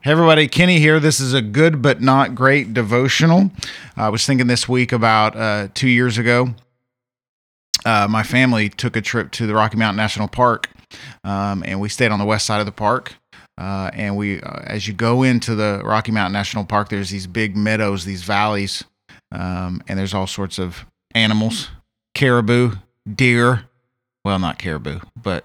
Hey everybody, Kenny here. This is a good but not great devotional. I was thinking this week about uh, two years ago. Uh, my family took a trip to the Rocky Mountain National Park, um, and we stayed on the west side of the park. Uh, and we, uh, as you go into the Rocky Mountain National Park, there's these big meadows, these valleys, um, and there's all sorts of animals, caribou, deer. Well, not caribou, but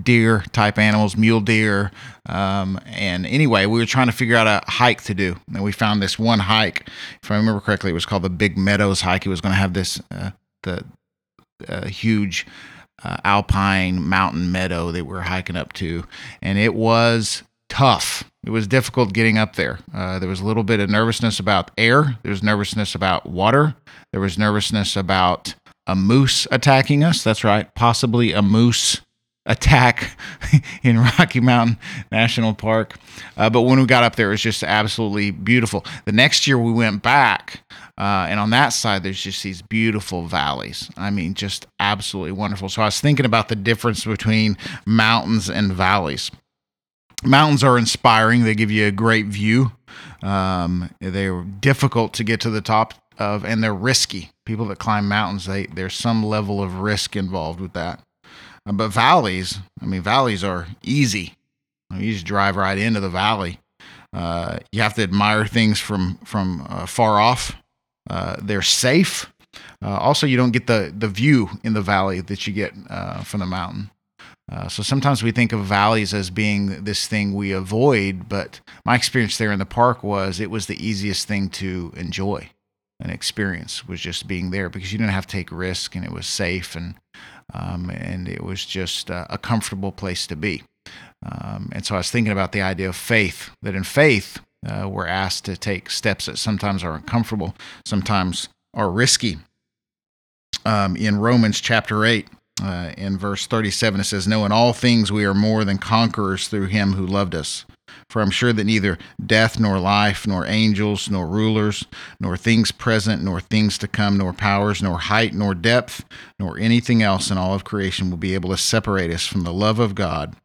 deer type animals, mule deer. Um, and anyway, we were trying to figure out a hike to do. And we found this one hike. If I remember correctly, it was called the Big Meadows hike. It was going to have this, uh, the uh, huge uh, alpine mountain meadow that we are hiking up to. And it was tough. It was difficult getting up there. Uh, there was a little bit of nervousness about air. There was nervousness about water. There was nervousness about a moose attacking us. That's right, possibly a moose attack in Rocky Mountain National Park. Uh, but when we got up there, it was just absolutely beautiful. The next year we went back, uh, and on that side, there's just these beautiful valleys. I mean, just absolutely wonderful. So I was thinking about the difference between mountains and valleys. Mountains are inspiring, they give you a great view. Um, they're difficult to get to the top of, and they're risky. People that climb mountains, they, there's some level of risk involved with that. Uh, but valleys, I mean, valleys are easy. you just drive right into the valley. Uh, you have to admire things from from uh, far off. Uh, they're safe. Uh, also, you don't get the the view in the valley that you get uh, from the mountain. so sometimes we think of valleys as being this thing we avoid, but my experience there in the park was it was the easiest thing to enjoy and experience was just being there because you didn't have to take risk and it was safe and um, and it was just a comfortable place to be. Um, and so I was thinking about the idea of faith, that in faith, uh, we're asked to take steps that sometimes are uncomfortable, sometimes are risky. Um, in Romans chapter 8, uh, in verse 37, it says, No, in all things we are more than conquerors through him who loved us. For I'm sure that neither death, nor life, nor angels, nor rulers, nor things present, nor things to come, nor powers, nor height, nor depth, nor anything else in all of creation will be able to separate us from the love of God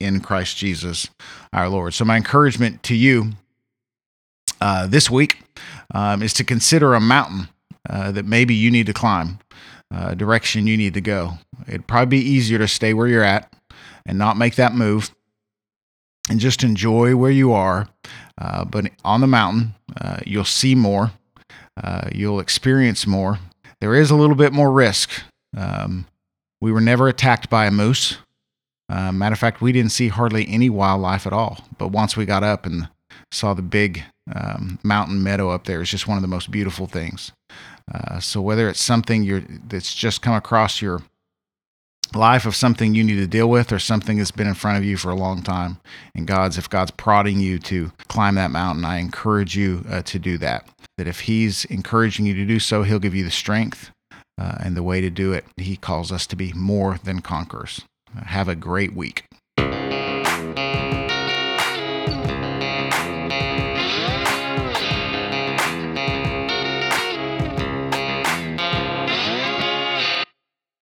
in Christ Jesus our Lord. So, my encouragement to you uh, this week um, is to consider a mountain uh, that maybe you need to climb, uh, direction you need to go. It'd probably be easier to stay where you're at and not make that move and just enjoy where you are. Uh, but on the mountain, uh, you'll see more, uh, you'll experience more. There is a little bit more risk. Um, we were never attacked by a moose. Uh, matter of fact, we didn't see hardly any wildlife at all. But once we got up and saw the big um, mountain meadow up there, it's just one of the most beautiful things. Uh, so whether it's something you're that's just come across your life of something you need to deal with or something that's been in front of you for a long time. And god's if god's prodding you to climb that mountain i encourage you uh, to do that. That if he's encouraging you to do so he'll give you the strength uh, and the way to do it. He calls us to be more than conquerors. Have a great week